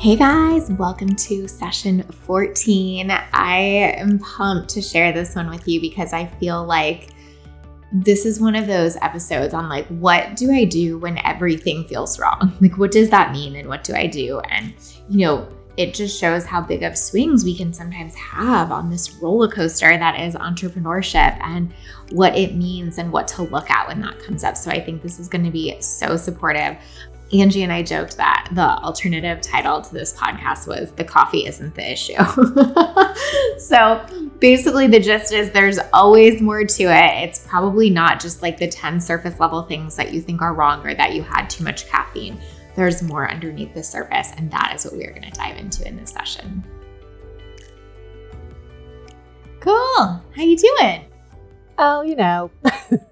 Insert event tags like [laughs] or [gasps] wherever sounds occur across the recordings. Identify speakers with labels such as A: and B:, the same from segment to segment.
A: Hey guys, welcome to session 14. I am pumped to share this one with you because I feel like this is one of those episodes on like, what do I do when everything feels wrong? [laughs] Like, what does that mean and what do I do? And, you know, it just shows how big of swings we can sometimes have on this roller coaster that is entrepreneurship and what it means and what to look at when that comes up. So I think this is going to be so supportive. Angie and I joked that the alternative title to this podcast was The Coffee Isn't the Issue. [laughs] so basically, the gist is there's always more to it. It's probably not just like the 10 surface level things that you think are wrong or that you had too much caffeine. There's more underneath the surface, and that is what we are going to dive into in this session. Cool. How you doing?
B: Oh, you know. [laughs]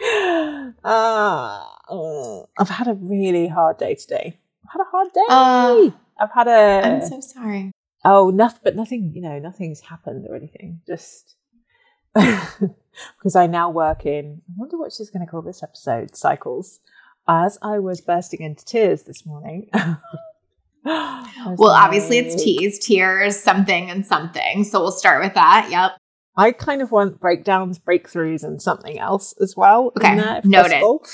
B: [gasps] uh, uh, I've had a really hard day today. I've had a hard day. Uh, I've had a.
A: I'm so sorry.
B: Oh, nothing, but nothing. You know, nothing's happened or anything. Just [laughs] because I now work in. I wonder what she's going to call this episode. Cycles. As I was bursting into tears this morning. [laughs]
A: well, like, obviously it's teas, tears, something, and something. So we'll start with that. Yep.
B: I kind of want breakdowns, breakthroughs, and something else as well.
A: Okay, there, noted. Possible.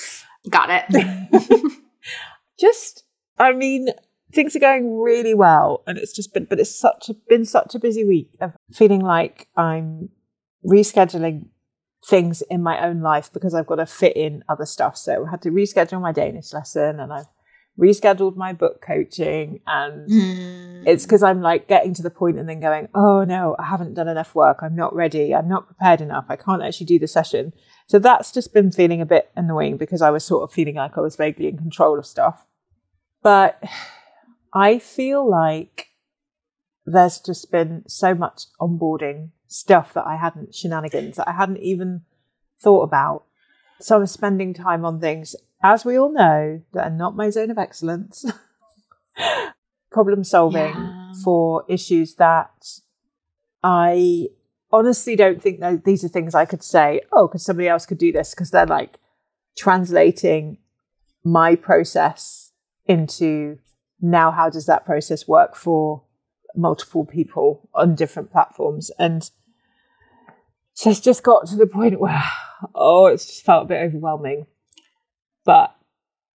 A: Got it. [laughs] [laughs]
B: just, I mean, things are going really well, and it's just been, but it's such a, been such a busy week of feeling like I'm rescheduling things in my own life because I've got to fit in other stuff. So I had to reschedule my Danish lesson, and I've rescheduled my book coaching and mm. it's because I'm like getting to the point and then going, oh no, I haven't done enough work. I'm not ready. I'm not prepared enough. I can't actually do the session. So that's just been feeling a bit annoying because I was sort of feeling like I was vaguely in control of stuff. But I feel like there's just been so much onboarding stuff that I hadn't, shenanigans that I hadn't even thought about. So I'm spending time on things as we all know, that are not my zone of excellence. [laughs] Problem solving yeah. for issues that I honestly don't think that these are things I could say, oh, because somebody else could do this, because they're like translating my process into now how does that process work for multiple people on different platforms and so it's just got to the point where oh it's just felt a bit overwhelming but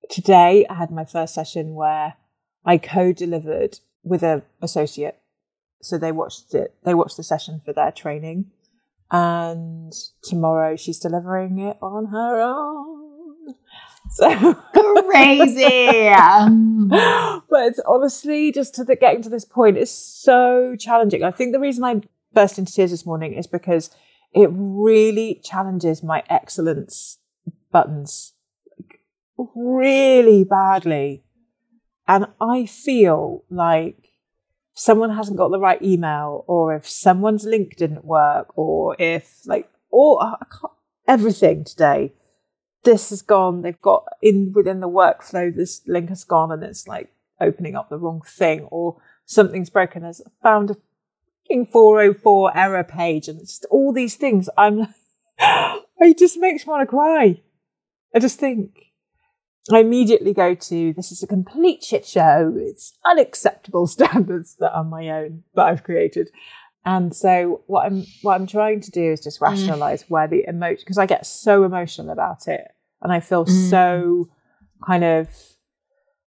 B: today I had my first session where I co-delivered with an associate. So they watched it, they watched the session for their training. And tomorrow she's delivering it on her own. [laughs] So
A: crazy. [laughs]
B: but it's honestly just to the, getting to this point is so challenging. I think the reason I burst into tears this morning is because it really challenges my excellence buttons really badly. And I feel like someone hasn't got the right email or if someone's link didn't work or if like all everything today. This has gone they've got in within the workflow this link has gone and it's like opening up the wrong thing or something's broken. There's found a 404 error page and it's all these things. I'm like [gasps] it just makes me want to cry. I just think I immediately go to this is a complete shit show. It's unacceptable [laughs] standards that are my own that I've created. And so what I'm what I'm trying to do is just mm. rationalize mm. where the emotion because I get so emotional about it and I feel mm. so kind of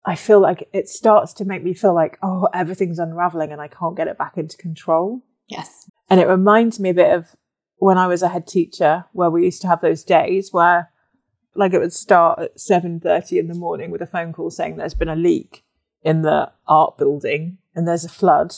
B: I feel like it starts to make me feel like oh everything's unraveling and I can't get it back into control.
A: Yes.
B: And it reminds me a bit of when I was a head teacher where we used to have those days where like it would start at 7.30 in the morning with a phone call saying there's been a leak in the art building and there's a flood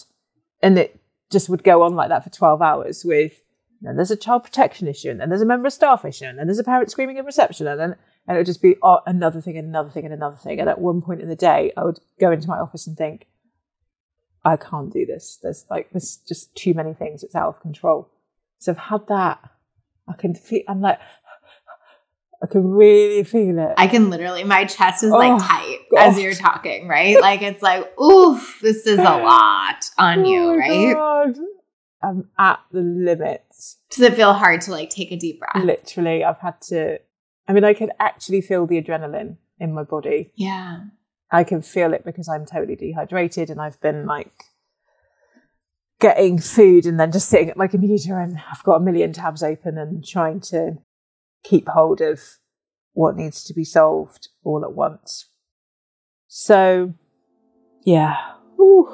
B: and it just would go on like that for 12 hours with then there's a child protection issue and then there's a member of staff issue and then there's a parent screaming in reception and then And it would just be oh, another thing and another thing and another thing. And at one point in the day, I would go into my office and think, I can't do this. There's like, there's just too many things. It's out of control. So I've had that. I can feel, I'm like, I can really feel it.
A: I can literally, my chest is like oh, tight God. as you're talking, right? like it's like, oof, this is a [laughs] oh lot on oh you, right? God.
B: I'm at the limits.
A: Does it feel hard to like take a deep breath?
B: Literally, I've had to. I mean, I can actually feel the adrenaline in my body.
A: Yeah.
B: I can feel it because I'm totally dehydrated and I've been like getting food and then just sitting at my computer and I've got a million tabs open and trying to keep hold of what needs to be solved all at once. So, yeah. Ooh.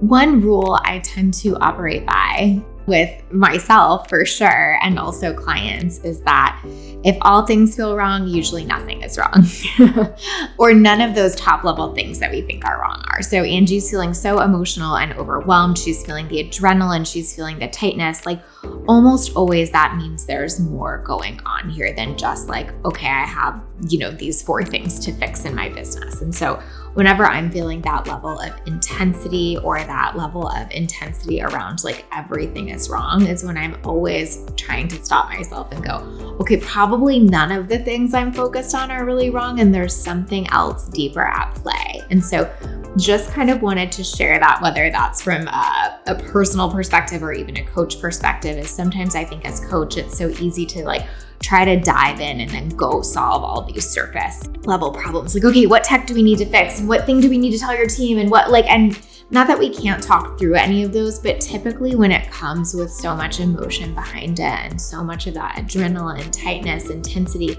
A: One rule I tend to operate by with myself for sure, and also clients, is that if all things feel wrong, usually nothing is wrong, [laughs] or none of those top level things that we think are wrong are. So Angie's feeling so emotional and overwhelmed. She's feeling the adrenaline, she's feeling the tightness. Like almost always, that means there's more going on here than just like, okay, I have, you know, these four things to fix in my business. And so whenever I'm feeling that level of intensity or that level of intensity around like everything is wrong, is when I'm always trying to stop myself and go, okay, probably none of the things I'm focused on are really wrong. And there's something else deeper at play. And so just kind of wanted to share that, whether that's from a, a, personal perspective or even a coach perspective, is sometimes I think as coach, it's so easy to like try to dive in and then go solve all these surface level problems. Like, okay, what tech do we need to fix? What thing do we need to tell your team? And what, like, and not that we can't talk through any of those, but typically when it comes with so much emotion behind it and so much of that adrenaline, tightness, intensity,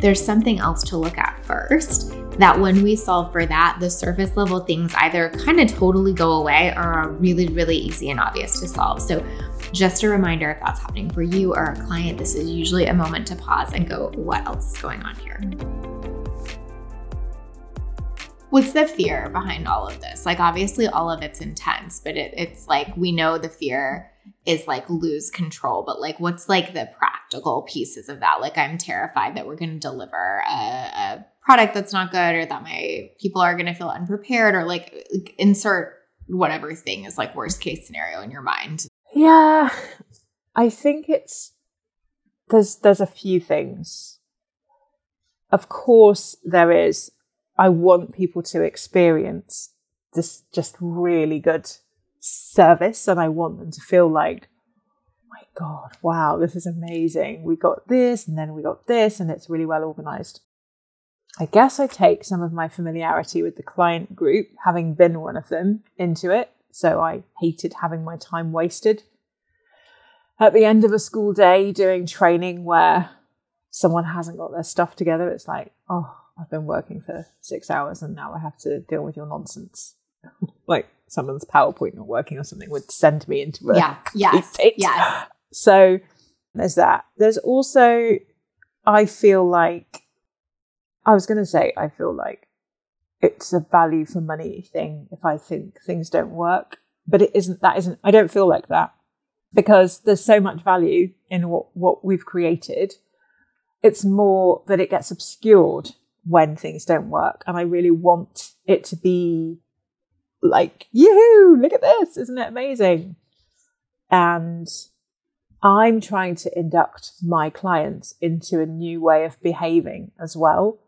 A: there's something else to look at first. That when we solve for that, the surface level things either kind of totally go away or are really, really easy and obvious to solve. So, just a reminder if that's happening for you or a client, this is usually a moment to pause and go, what else is going on here? What's the fear behind all of this? Like, obviously, all of it's intense, but it, it's like we know the fear is like lose control, but like, what's like the practical pieces of that? Like, I'm terrified that we're going to deliver a, a, product that's not good or that my people are going to feel unprepared or like, like insert whatever thing is like worst case scenario in your mind.
B: Yeah, I think it's there's there's a few things. Of course, there is I want people to experience this just really good service and I want them to feel like, oh my God, wow, this is amazing. We got this and then we got this and it's really well organized. I guess I take some of my familiarity with the client group, having been one of them, into it. So I hated having my time wasted. At the end of a school day doing training where someone hasn't got their stuff together, it's like, oh, I've been working for six hours and now I have to deal with your nonsense. [laughs] like someone's PowerPoint not working or something would send me into a
A: yeah, [laughs] yes,
B: pit.
A: yeah.
B: So there's that. There's also, I feel like, I was going to say, I feel like it's a value for money thing if I think things don't work, but it isn't. That isn't. I don't feel like that because there's so much value in what what we've created. It's more that it gets obscured when things don't work. And I really want it to be like, yoo look at this, isn't it amazing? And I'm trying to induct my clients into a new way of behaving as well.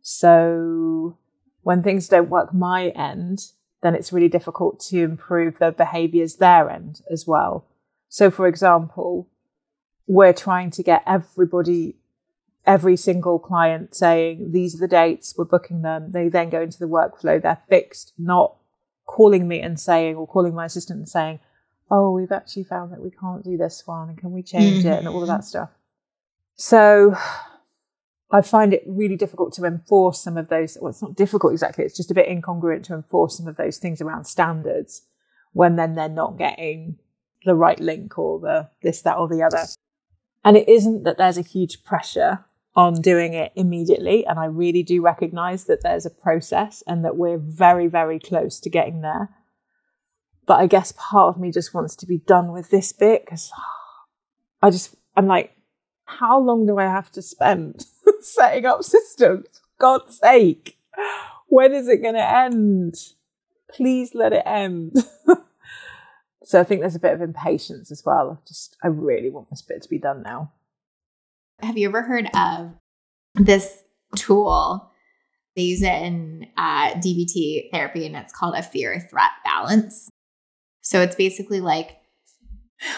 B: So when things don't work my end, then it's really difficult to improve the behaviors their end as well. So, for example, we're trying to get everybody every single client saying, these are the dates, we're booking them. They then go into the workflow, they're fixed, not calling me and saying, or calling my assistant and saying, oh, we've actually found that we can't do this one, and can we change mm-hmm. it, and all of that stuff. So I find it really difficult to enforce some of those. Well, it's not difficult exactly, it's just a bit incongruent to enforce some of those things around standards when then they're not getting the right link or the this, that, or the other. And it isn't that there's a huge pressure on doing it immediately. And I really do recognize that there's a process and that we're very, very close to getting there. But I guess part of me just wants to be done with this bit because [sighs] I just, I'm like, how long do I have to spend [laughs] setting up systems? God's sake. When is it going to end? Please let it end. [laughs] so I think there's a bit of impatience as well. I just, I really want this bit to be done now.
A: Have you ever heard of this tool? They use it in uh, DBT therapy and it's called a fear threat balance. So it's basically like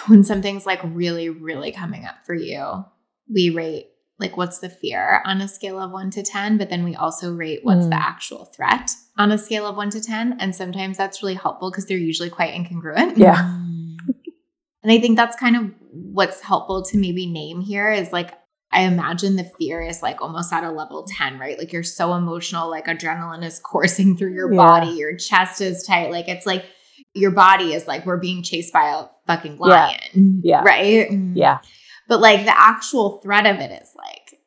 A: when something's like really, really coming up for you, we rate like what's the fear on a scale of one to 10, but then we also rate what's mm. the actual threat on a scale of one to 10. And sometimes that's really helpful because they're usually quite incongruent.
B: Yeah. [laughs]
A: and I think that's kind of what's helpful to maybe name here is like I imagine the fear is like almost at a level 10, right? Like you're so emotional, like adrenaline is [laughs] coursing through your yeah. body, your chest is tight. Like it's like your body is like, we're being chased by a fucking lion.
B: Yeah.
A: Right? Mm.
B: Yeah.
A: But like the actual threat of it is like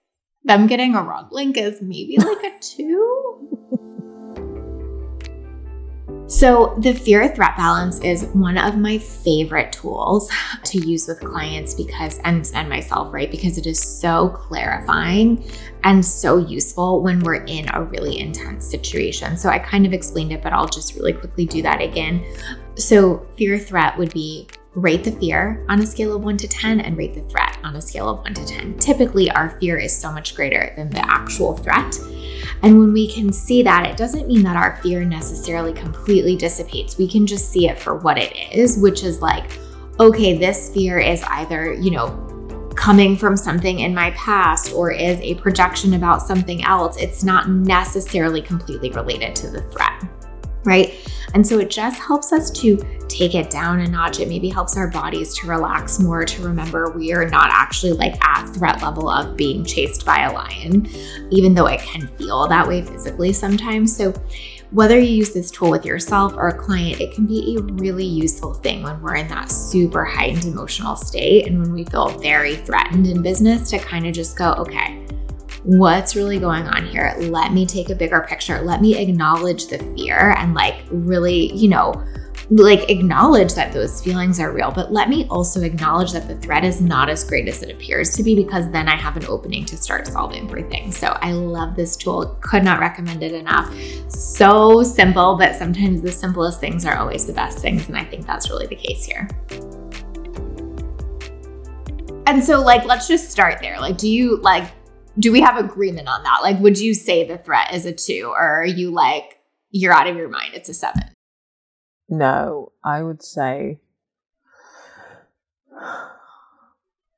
A: them getting a wrong link is maybe like a two. [laughs] So, the fear threat balance is one of my favorite tools to use with clients because, and, and myself, right? Because it is so clarifying and so useful when we're in a really intense situation. So, I kind of explained it, but I'll just really quickly do that again. So, fear threat would be rate the fear on a scale of 1 to 10 and rate the threat on a scale of 1 to 10. Typically, our fear is so much greater than the actual threat. And when we can see that, it doesn't mean that our fear necessarily completely dissipates. We can just see it for what it is, which is like, okay, this fear is either, you know, coming from something in my past or is a projection about something else. It's not necessarily completely related to the threat right? And so it just helps us to take it down a notch. It maybe helps our bodies to relax more, to remember we are not actually like at threat level of being chased by a lion, even though it can feel that way physically sometimes. So whether you use this tool with yourself or a client, it can be a really useful thing when we're in that super heightened emotional state and when we feel very threatened in business to kind of just go, okay, what's really going on here? Let me take a bigger picture. Let me acknowledge the fear and like really, you know, like acknowledge that those feelings are real, but let me also acknowledge that the threat is not as great as it appears to be because then I have an opening to start solving for things. So I love this tool. Could not recommend it enough. So simple, but sometimes the simplest things are always the best things. And I think that's really the case here. And so, like, let's just start there. Like, do you like, do we have agreement on that? Like, would you say the threat is a two, or are you like, you're out of your mind, it's a seven?
B: No, I would say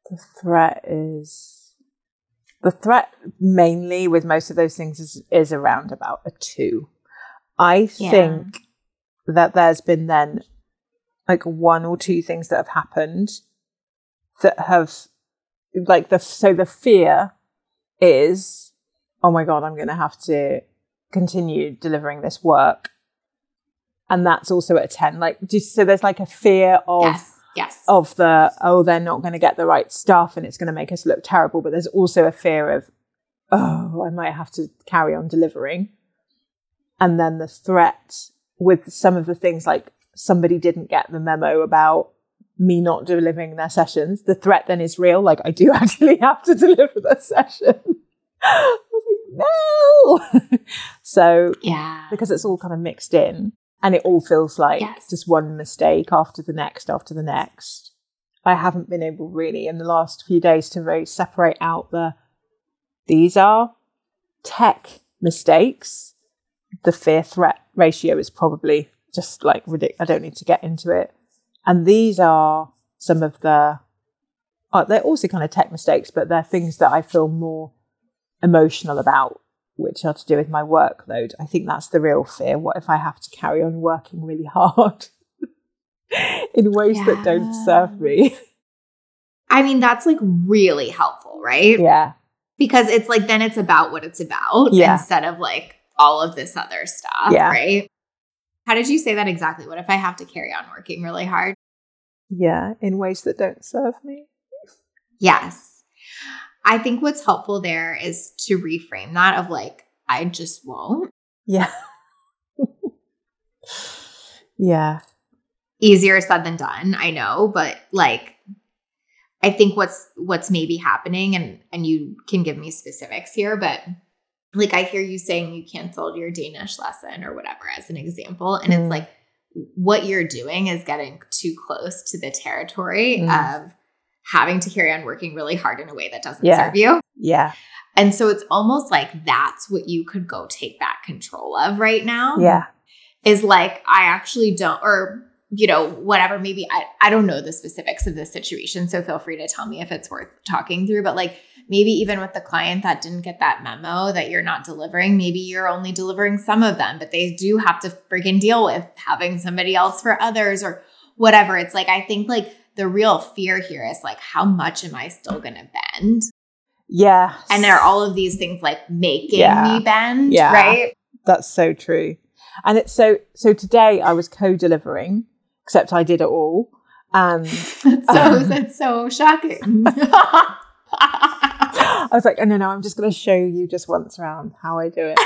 B: the threat is the threat mainly with most of those things is, is around about a two. I yeah. think that there's been then like one or two things that have happened that have like the so the fear is, oh my God, I'm going to have to continue delivering this work. And that's also at a 10. Like, just so there's like a fear of,
A: yes, yes.
B: of the, oh, they're not going to get the right stuff and it's going to make us look terrible. But there's also a fear of, oh, I might have to carry on delivering. And then the threat with some of the things like somebody didn't get the memo about me not delivering their sessions, the threat then is real. Like I do [laughs] actually have to deliver the session. [laughs] no. [laughs] so
A: yeah,
B: because it's all kind of mixed in, and it all feels like
A: yes.
B: just one mistake after the next after the next. I haven't been able really in the last few days to really separate out the these are tech mistakes. The fear threat ratio is probably just like ridiculous. I don't need to get into it and these are some of the, uh, they're also kind of tech mistakes, but they're things that I feel more emotional about, which are to do with my workload. I think that's the real fear. What if I have to carry on working really [laughs] hard in ways yeah. that don't serve me?
A: I mean, that's like really helpful, right?
B: Yeah.
A: Because it's like, then it's about what it's about
B: yeah.
A: instead of like all of this other stuff,
B: yeah.
A: right? How did you say that exactly? What if I have to carry on working really hard?
B: Yeah, in ways that don't serve me.
A: Yes. I think what's helpful there is to reframe that of like, I just won't.
B: Yeah. [laughs] yeah.
A: Easier said than done, I know, but like, I think what's what's maybe happening and and you can give me specifics here, but like I hear you saying you canceled your Danish lesson or whatever as an example and
B: Mm.
A: it's like what you're doing is getting too close to the territory
B: Mm.
A: of having to carry on working really hard in a way that doesn't
B: Yeah.
A: serve you.
B: Yeah.
A: And so it's almost like that's what you could go take back control of right now
B: Yeah.
A: is like I actually don't or you know whatever maybe I I don't know the specifics of this situation so feel free to tell me if it's worth talking through but like maybe even with the client that didn't get that memo that you're not delivering maybe you're only delivering some of them but they do have to freaking deal with having somebody else for others or whatever it's like I think like the real fear here is like how much am I still going to bend
B: Yeah.
A: and there are all of these things like making
B: Yeah.
A: me bend
B: Yeah.
A: right
B: That's so true. And it's so so today I was co-delivering, except I did it all. And
A: That's [laughs] so um, [laughs] that's so shocking. [laughs]
B: I was like, oh, no, no, I'm just going to show you just once around how I do it.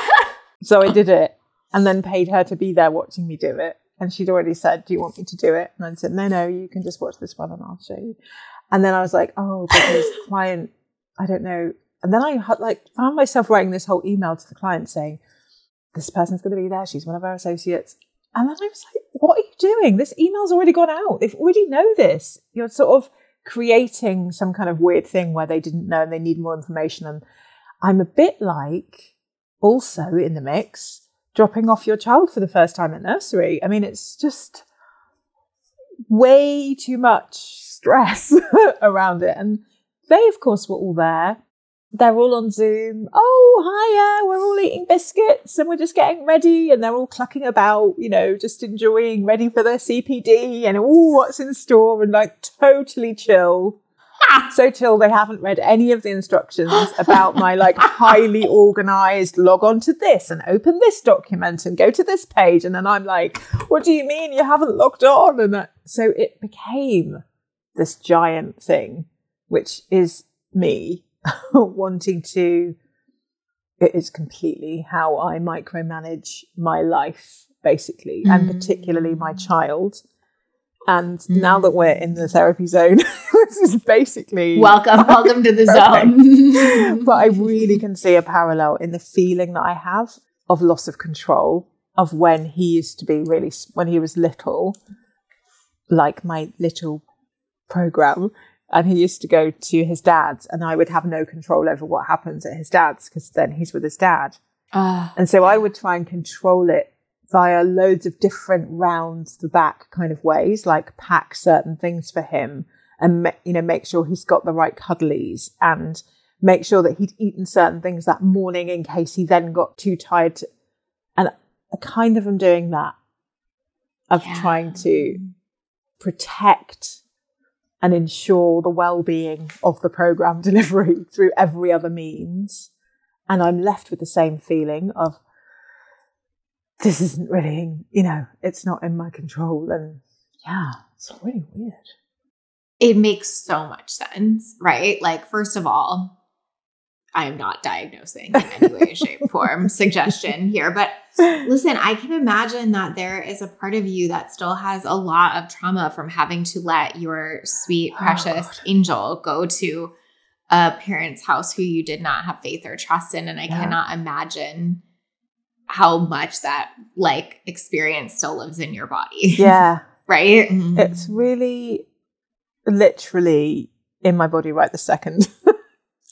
B: so I did it and then paid her to be there watching me do it. And she'd already said, do you want me to do it? And I said, no, no, you can just watch this one and I'll show you. And then I was like, oh, this client, I don't know. And then I had like found myself writing this whole email to the client saying, this person's going to be there. She's one of our associates. And then I was like, what are you doing? This email's already gone out. They've already know this. You're sort of creating some kind of weird thing where they didn't know and they need more information. And I'm a bit like also in the mix, dropping off your child for the first time at nursery. I mean, it's just way too much stress [laughs] around it. And they, of course, were all there. They're all on Zoom. Oh, hiya, we're all eating biscuits and we're just getting ready. And they're all clucking about, you know, just enjoying, ready for their CPD and oh, what's in store and like totally chill. [laughs] So chill, they haven't read any of the instructions about my like highly [laughs] organized log on to this and open this document and go to this page. And then I'm like, what do you mean you haven't logged on? And that, so it became this giant thing, which is me [laughs] wanting to, it is completely how I micromanage my life, basically, and
A: Mm.
B: particularly my child. And now that we're in the therapy zone, [laughs] this is basically
A: welcome, welcome to the [laughs] zone.
B: but I really can see a parallel in the feeling that I have of loss of control of when he used to be really, when he was little, like my little program. And he used to go to his dad's, and I would have no control over what happens at his dad's because then he's with his dad.
A: Ah,
B: And so I would try and control it via loads of different rounds the back kind of ways, like pack certain things for him and, you know, make sure he's got the right cuddlies and make sure that he'd eaten certain things that morning in case he then got too tired. To, and I kind of am doing that of
A: Yeah.
B: trying to protect and ensure the well-being of the program [laughs] delivery through every other means. And i'm left with the same feeling of this isn't really you know it's not in my control. And yeah it's really weird.
A: It makes so much sense, right? Like, first of all, I am not diagnosing in any way, shape, [laughs] form, suggestion here, but listen, I can imagine that there is a part of you that still has a lot of trauma from having to let your sweet,
B: Oh,
A: precious
B: God.
A: angel go to a parent's house who you did not have faith or trust in. And I
B: Yeah.
A: cannot imagine how much that like experience still lives in your body. [laughs]
B: yeah
A: right?
B: it's really literally in my body right the second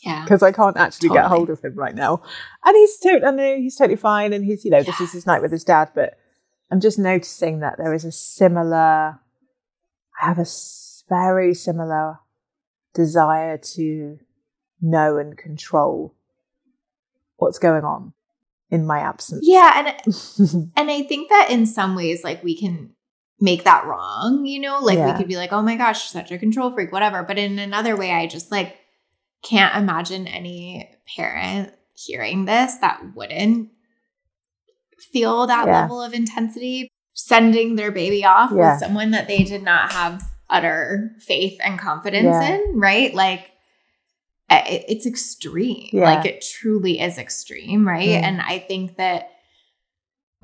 A: yeah.
B: because I can't actually get hold of him right now. And he's totally, he's totally fine, and he's, you know, this is his night with his dad. But I'm just noticing that there is a similar, I have a very similar desire to know and control what's going on in my absence.
A: Yeah, and [laughs] and I think that in some ways, like we can make that wrong, you know, like
B: Yeah.
A: we could be like, oh my gosh, such a control freak, whatever. But in another way, I just like can't imagine any parent hearing this that wouldn't feel that
B: Yeah.
A: level of intensity, sending their baby off
B: Yeah.
A: with someone that they did not have utter faith and confidence
B: Yeah.
A: in, right? Like it- it's extreme. Like it truly is extreme, right?
B: Mm.
A: And I think that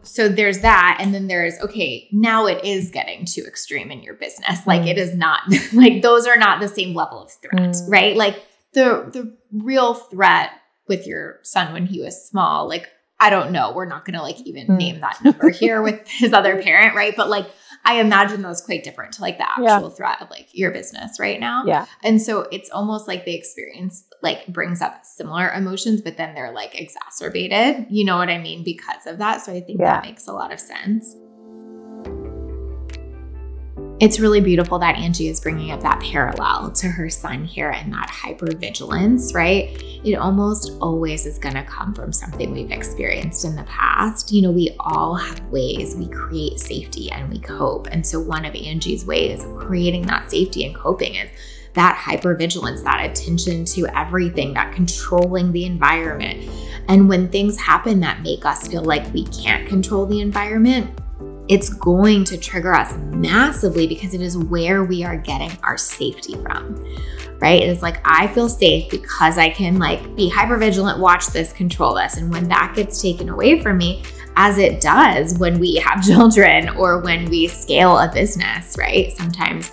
A: so there's that and then there's okay now it is getting too extreme in your business like
B: Mm.
A: it is not [laughs] like those are not the same level of threat
B: Mm.
A: right like the the real threat with your son when he was small like i don't know we're not going to like even
B: Mm.
A: name that number here with [laughs] his other parent right but like i imagine those quite different to like the
B: Yeah.
A: actual threat of like your business right now
B: Yeah.
A: and so it's almost like the experience like brings up similar emotions, but then they're like exacerbated. You know what I mean? Because of that. So I think
B: Yeah.
A: that makes a lot of sense. It's really beautiful that Angie is bringing up that parallel to her son here and that hypervigilance, right? It almost always is going to come from something we've experienced in the past. You know, we all have ways we create safety and we cope. And so, one of Angie's ways of creating that safety and coping is that hypervigilance, that attention to everything, that controlling the environment. And when things happen that make us feel like we can't control the environment, it's going to trigger us massively because it is where we are getting our safety from. Right? It is like I feel safe because I can like be hyper vigilant, watch this, control this. And when that gets taken away from me, as it does when we have [laughs] children or when we scale a business, right? Sometimes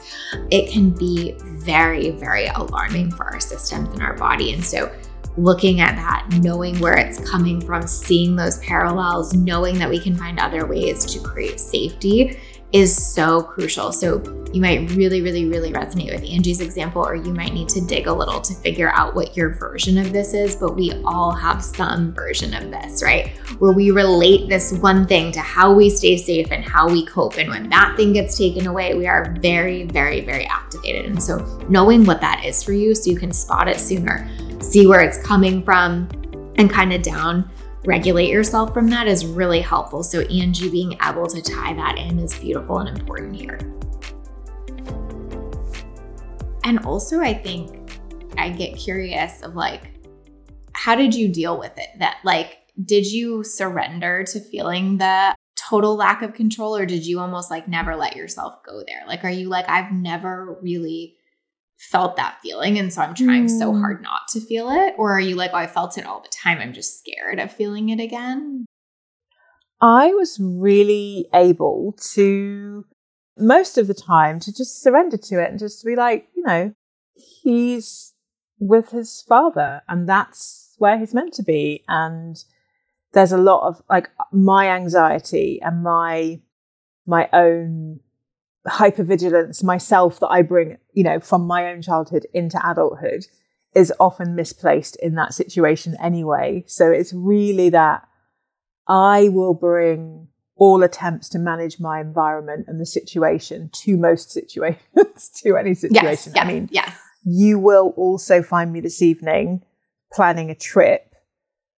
A: it can be very, very alarming for our systems and our body. And so looking at that, knowing where it's coming from, seeing those parallels, knowing that we can find other ways to create safety is so crucial. So you might really, really, really resonate with Angie's example, or you might need to dig a little to figure out what your version of this is. But we all have some version of this, right? Where we relate this one thing to how we stay safe and how we cope. And when that thing gets taken away, we are very, very, very activated. And so knowing what that is for you so you can spot it sooner, see where it's coming from, and kind of down regulate yourself from that is really helpful. So, Angie being able to tie that in is beautiful and important here. And also, I think I get curious of like, how did you deal with it? That, like, did you surrender to feeling the total lack of control, or did you almost like never let yourself go there? Like, are you like, I've never really felt that feeling. And so I'm trying so
B: Mm.
A: hard not to feel it? Or are you like, oh, I felt it all the time. I'm just scared of feeling it again?
B: I was really able to, most of the time, to just surrender to it and just be like, you know, he's with his father and that's where he's meant to be. And there's a lot of like my anxiety and my, my own hypervigilance myself that I bring, you know, from my own childhood into adulthood is often misplaced in that situation anyway. So it's really that I will bring all attempts to manage my environment and the situation to most [laughs] situations, to any situation.
A: Yes. Yes.
B: I mean,
A: yes.
B: you will also find me this evening planning a trip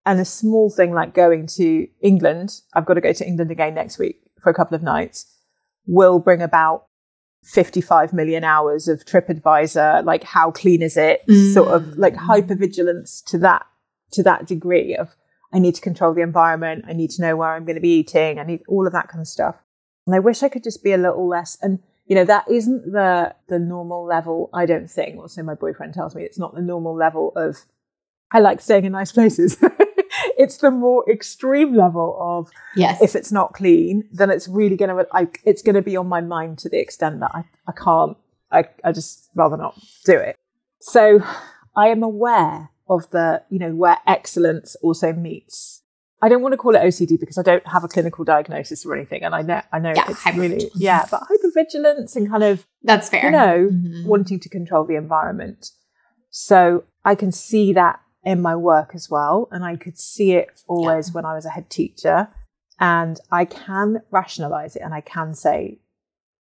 B: and a small thing like going to England. I've got to go to England again next week for a couple of nights will bring about 55 million hours of TripAdvisor, like how clean is it? Sort of like
A: Mm.
B: hypervigilance to that, to that degree of I need to control the environment. I need to know where I'm going to be eating. I need all of that kind of stuff. And I wish I could just be a little less. And, you know, that isn't the, the normal level, I don't think. Also, my boyfriend tells me it's not the normal level of, I like staying in nice places. [laughs] it's the more extreme level of,
A: Yes.
B: if it's not clean, then it's really going to, like, it's going to be on my mind to the extent that I, I can't, I, I just rather not do it. So I am aware of the, you know, where excellence also meets. I don't want to call it OCD because I don't have a clinical diagnosis or anything. And I know, I know
A: Yeah,
B: it's really, yeah, but hypervigilance and kind of,
A: That's fair.
B: you know,
A: Mhm.
B: wanting to control the environment. So I can see that in my work as well. And I could see it always when I was a head teacher. And I can rationalize it and I can say,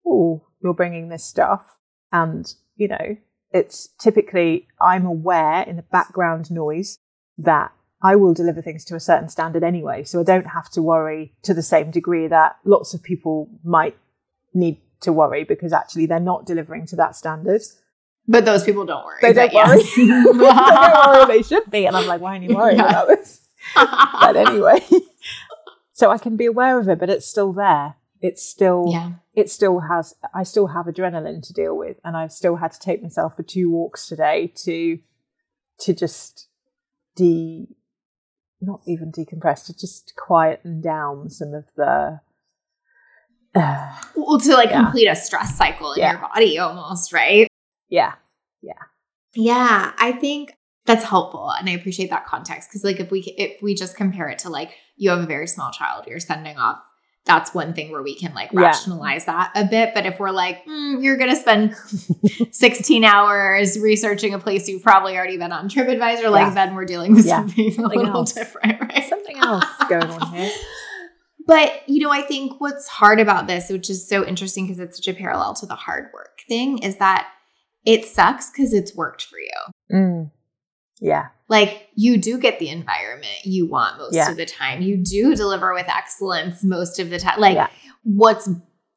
B: oh, you're bringing this stuff. And, you know, it's typically, I'm aware in the background noise that I will deliver things to a certain standard anyway. So I don't have to worry to the same degree that lots of people might need to worry because actually they're not delivering to that standard.
A: But those people don't worry.
B: They don't worry.
A: yes. [laughs] [laughs]
B: they don't worry. They should be. And I'm like, why are you worried
A: Yeah.
B: about this? But anyway, so I can be aware of it, but it's still there. It's still,
A: yeah.
B: it still has, I still have adrenaline to deal with. And I've still had to take myself for two walks today to, to just de, not even decompress, to just quieten down some of the. Uh,
A: well, to like
B: Yeah.
A: complete a stress cycle in
B: Yeah.
A: your body almost, right?
B: Yeah,
A: Yeah, Yeah. I think that's helpful and I appreciate that context cuz like if we if we just compare it to like you have a very small child you're sending off that's one thing where we can like
B: Yeah.
A: rationalize that a bit but if we're like mm, you're going to spend [laughs] 16 hours researching a place you've probably already been on TripAdvisor like
B: Yeah.
A: then we're dealing with
B: Yeah.
A: something a little
B: else.
A: different, right?
B: something else going on here. [laughs]
A: But you know, I think what's hard about this, which is so interesting because it's such a parallel to the hard work thing, is that it sucks because it's worked for you.
B: Mm. Yeah,
A: Like you do get the environment you want most
B: Yeah.
A: of the time. You do deliver with excellence most of the time. Like
B: Yeah.
A: what's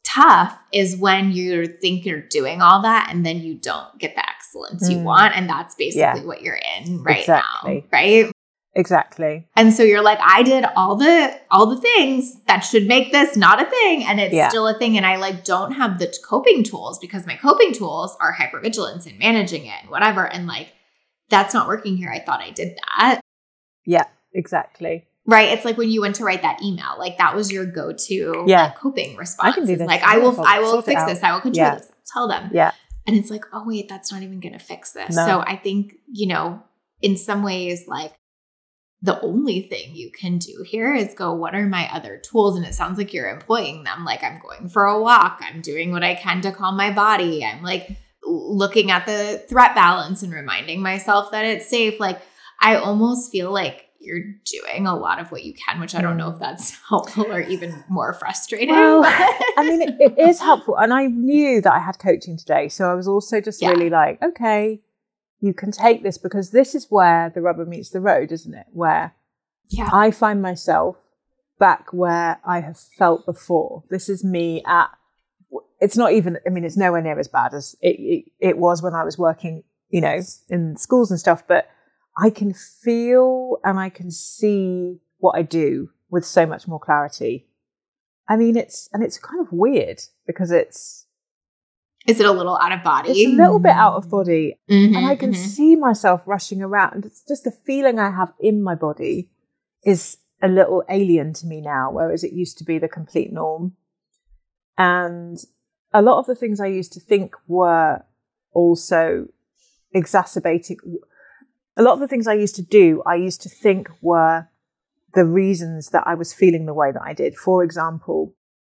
A: tough is when you think you're doing all that and then you don't get the excellence you
B: Mm.
A: want. And that's basically
B: Yeah.
A: what you're in right
B: Exactly.
A: now. Right.
B: Exactly.
A: And so you're like, I did all the all the things that should make this not a thing, and it's
B: Yeah.
A: still a thing. And I like don't have the coping tools because my coping tools are hypervigilance and managing it and whatever. And like that's not working here. I thought I did that.
B: Yeah, exactly.
A: Right. It's like when you went to write that email, like that was your go-to
B: Yeah.
A: like, coping response.
B: I can do this.
A: Like I will
B: I'll
A: I will fix this. I will control
B: Yeah.
A: this. Tell them.
B: Yeah,
A: And it's like, oh wait, that's not even gonna fix this.
B: No.
A: So I think, you know, in some ways, like the only thing you can do here is go, what are my other tools? And it sounds like you're employing them. Like I'm going for a walk, I'm doing what I can to calm my body. I'm like looking at the threat balance and reminding myself that it's safe. Like I almost feel like you're doing a lot of what you can, which I don't know if that's [laughs] helpful or even more frustrating.
B: Well, [laughs] I mean, it, it is helpful. And I knew that I had coaching today. So I was also just
A: Yeah.
B: really like, okay, you can take this because this is where the rubber meets the road, isn't it? Where
A: yeah.
B: I find myself back where I have felt before. This is me at, it's not even, I mean, it's nowhere near as bad as it, it, it was when I was working, you know, in schools and stuff, but I can feel and I can see what I do with so much more clarity. I mean, it's, and it's kind of weird because it's,
A: Is it a little out of body?
B: it's a little bit out of body
A: Mhm,
B: and I can
A: mhm.
B: see myself rushing around. It's just the feeling I have in my body is a little alien to me now, whereas it used to be the complete norm. And a lot of the things I used to think were also exacerbating. A lot of the things I used to do, I used to think were the reasons that I was feeling the way that I did. For example,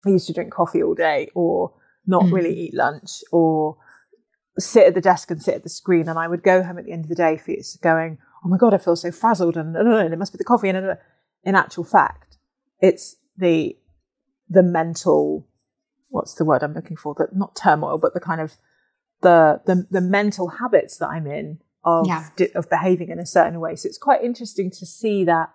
B: I used to drink coffee all day or not
A: Mm.
B: really eat lunch or sit at the desk and sit at the screen. And I would go home at the end of the day going, oh my God, I feel so frazzled and, and it must be the coffee. And in actual fact, it's the, the mental, what's the word I'm looking for? That not turmoil, but the kind of the, the, the mental habits that I'm in of,
A: Yeah.
B: of behaving in a certain way. So it's quite interesting to see that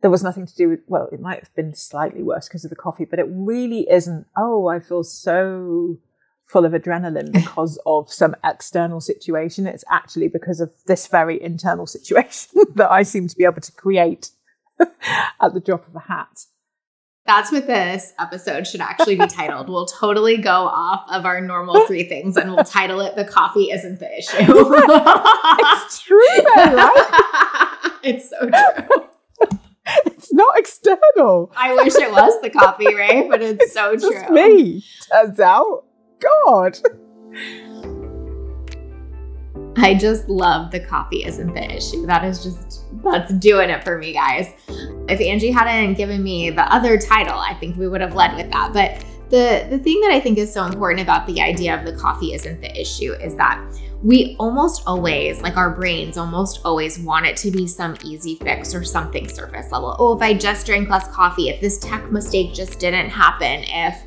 B: there was nothing to do with, well, it might have been slightly worse because of the coffee, but it really isn't, oh, I feel so full of adrenaline [laughs] because of some external situation. It's actually because of this very internal [laughs] situation [laughs] that I seem to be able to create at the drop of a hat.
A: That's what this episode should actually be titled. We'll totally go off of our normal three things and we'll title it The Coffee Isn't the Issue.
B: It's true, though, right?
A: it's so true. [laughs]
B: It's not external.
A: I wish it was the coffee, right? But it's so
B: It's
A: true.
B: just me, turns out. God. [laughs]
A: I just love the coffee isn't the issue. That is just that's doing it for me, guys. If Angie hadn't given me the other title, I think we would have led with that. But the the thing that I think is so important about the idea of the coffee isn't the issue is that we almost always, like our brains almost always want it to be some easy fix or something surface level. Oh, if I just drank less coffee, if this tech mistake just didn't happen, if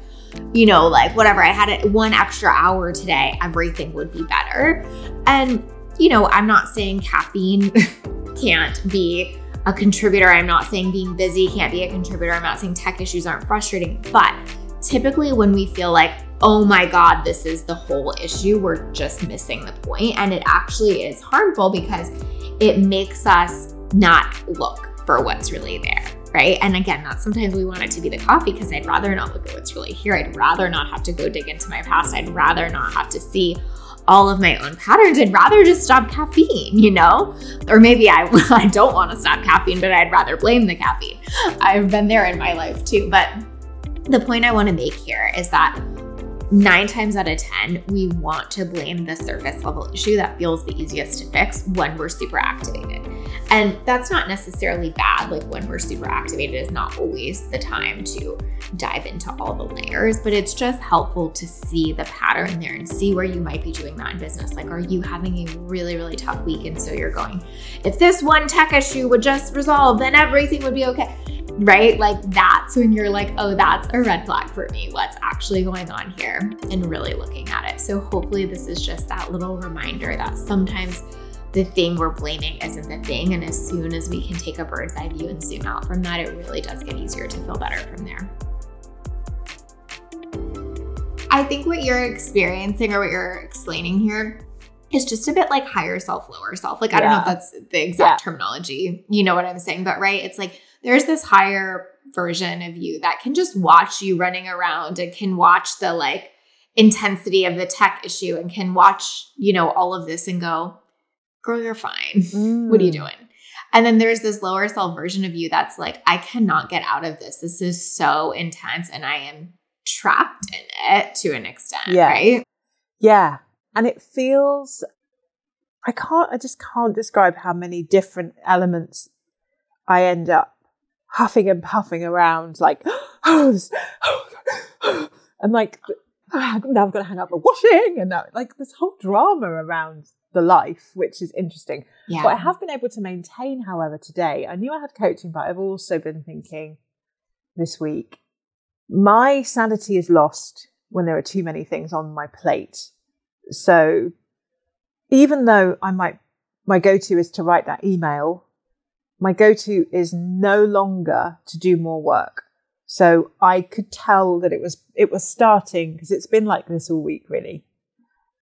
A: you know, like whatever, I had it one extra hour today, everything would be better. And, you know, I'm not saying caffeine [laughs] can't be a contributor. I'm not saying being busy can't be a contributor. I'm not saying tech issues aren't frustrating. But typically, when we feel like, oh my God, this is the whole issue, we're just missing the point. And it actually is harmful because it makes us not look for what's really there. Right. And again, not sometimes we want it to be the coffee because I'd rather not look at what's really here. I'd rather not have to go dig into my past. I'd rather not have to see all of my own patterns. I'd rather just stop caffeine, you know? Or maybe I, [laughs] I don't want to stop caffeine, but I'd rather blame the caffeine. I've been there in my life too. But the point I want to make here is that nine times out of 10, we want to blame the surface level issue that feels the easiest to fix when we're super activated. And that's not necessarily bad. Like when we're super activated is not always the time to dive into all the layers, but it's just helpful to see the pattern there and see where you might be doing that in business. Like, are you having a really, really tough week? And so you're going, if this one tech issue would just resolve, then everything would be okay right? Like that's when you're like, oh, that's a red flag for me. What's actually going on here? And really looking at it. So hopefully, this is just that little reminder that sometimes the thing we're blaming isn't the thing. And as soon as we can take a bird's eye view and zoom out from that, it really does get easier to feel better from there. I think what you're experiencing or what you're explaining here is just a bit like higher self, lower self. Like, I don't know if that's the exact yeah. terminology. You know what I'm saying? But, right, it's like there's this higher version of you that can just watch you running around and can watch the like intensity of the tech issue and can watch, you know, all of this and go, girl, you're fine. Mm. [laughs] What are you mm. doing? And then there's this lower self version of you that's like, I cannot get out of this. This is so intense and I am trapped in it to an extent. Yeah. Right.
B: Yeah. And it feels, I can't, I just can't describe how many different elements I end up huffing and puffing around, like, oh, [gasps] oh, and like, now I've got to hang up the washing, and now, like, this whole drama around the life, which is interesting. Yeah. What I have been able to maintain, however, today, I knew I had coaching, but I've also been thinking this week, my sanity is lost when there are too many things on my plate. So even though I might, my go to is to write that email my go to is no longer to do more work. So I could tell that it was it was starting because it's been like this all week really.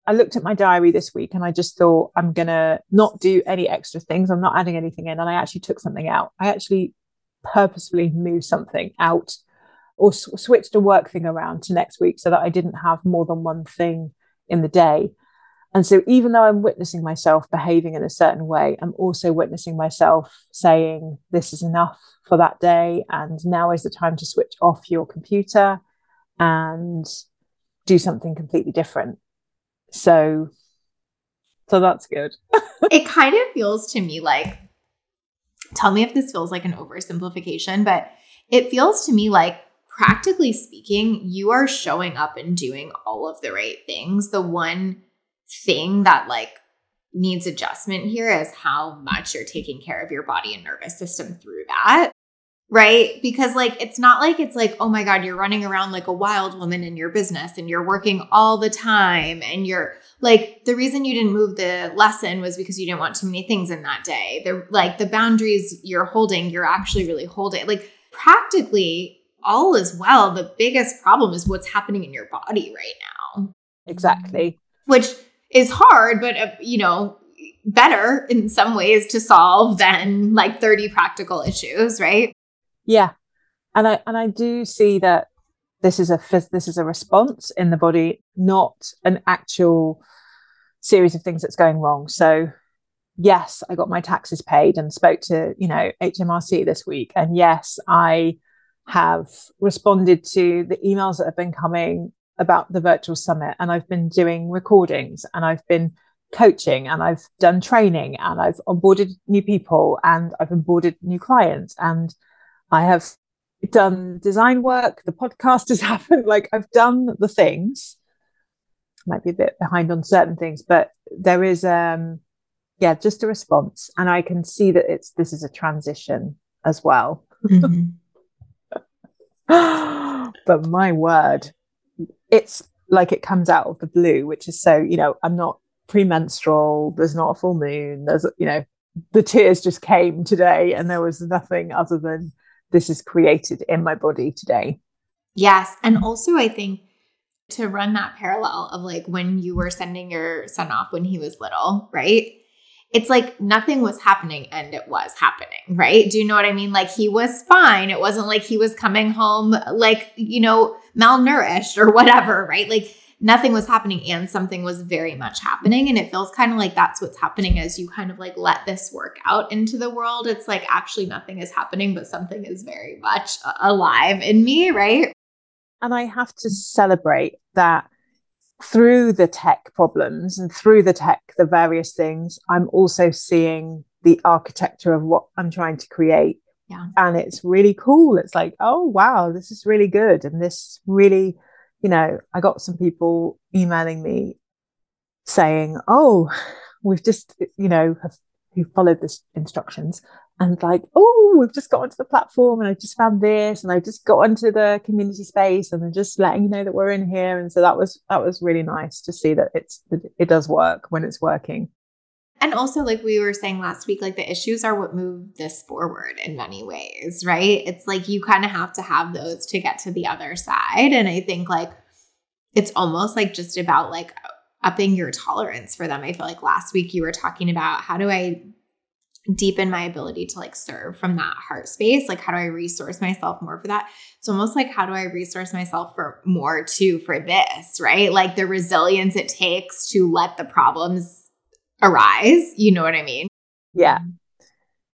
B: I looked at my diary this week and I just thought I'm going to not do any extra things. I'm not adding anything in and I actually took something out. I actually purposefully moved something out or sw- switched a work thing around to next week so that I didn't have more than one thing in the day. And so, even though I'm witnessing myself behaving in a certain way, I'm also witnessing myself saying, This is enough for that day. And now is the time to switch off your computer and do something completely different. So, so that's good. [laughs]
A: it kind of feels to me like, tell me if this feels like an oversimplification, but it feels to me like practically speaking, you are showing up and doing all of the right things. The one thing that like needs adjustment here is how much you're taking care of your body and nervous system through that. Right? Because like it's not like it's like, oh my God, you're running around like a wild woman in your business and you're working all the time and you're like the reason you didn't move the lesson was because you didn't want too many things in that day. The like the boundaries you're holding, you're actually really holding. Like practically all is well. The biggest problem is what's happening in your body right now.
B: Exactly.
A: Which is hard, but uh, you know, better in some ways to solve than like 30 practical issues, right?
B: Yeah. And I and I do see that this is a this is a response in the body, not an actual series of things that's going wrong. So yes, I got my taxes paid and spoke to, you know, HMRC this week. And yes, I have responded to the emails that have been coming about the virtual summit and I've been doing recordings and I've been coaching and I've done training and I've onboarded new people and I've onboarded new clients and I have done design work. The podcast has [laughs] happened. Like I've done the things. Might be a bit behind on certain things, but there is um yeah, just a response. And I can see that it's this is a transition as well. Mm-hmm. [gasps] but my word, it's like it comes out of the blue, which is so, you know, I'm not premenstrual, there's not a full moon, there's, you know, the tears just came today and there was nothing other than this is created in my body today.
A: Yes. And also, I think to run that parallel of like when you were sending your son off when he was little, right? It's like nothing was happening and it was happening, right? Do you know what I mean? Like he was fine. It wasn't like he was coming home like, you know, malnourished or whatever, right? Like nothing was happening and something was very much happening. And it feels kind of like that's what's happening as you kind of like let this work out into the world. It's like actually nothing is happening, but something is very much alive in me, right?
B: And I have to celebrate that through the tech problems and through the tech, the various things, I'm also seeing the architecture of what I'm trying to create.
A: Yeah.
B: And it's really cool. It's like, oh, wow, this is really good. And this really, you know, I got some people emailing me saying, oh, we've just, you know, have who followed the instructions and like, oh, we've just got onto the platform and I just found this and I just got onto the community space and I'm just letting you know that we're in here. And so that was that was really nice to see that it's it does work when it's working.
A: And also, like we were saying last week, like the issues are what move this forward in many ways, right? It's like you kind of have to have those to get to the other side. And I think like it's almost like just about like upping your tolerance for them. I feel like last week you were talking about how do I deepen my ability to like serve from that heart space? Like, how do I resource myself more for that? It's almost like, how do I resource myself for more too for this, right? Like the resilience it takes to let the problems arise. You know what I mean?
B: Yeah.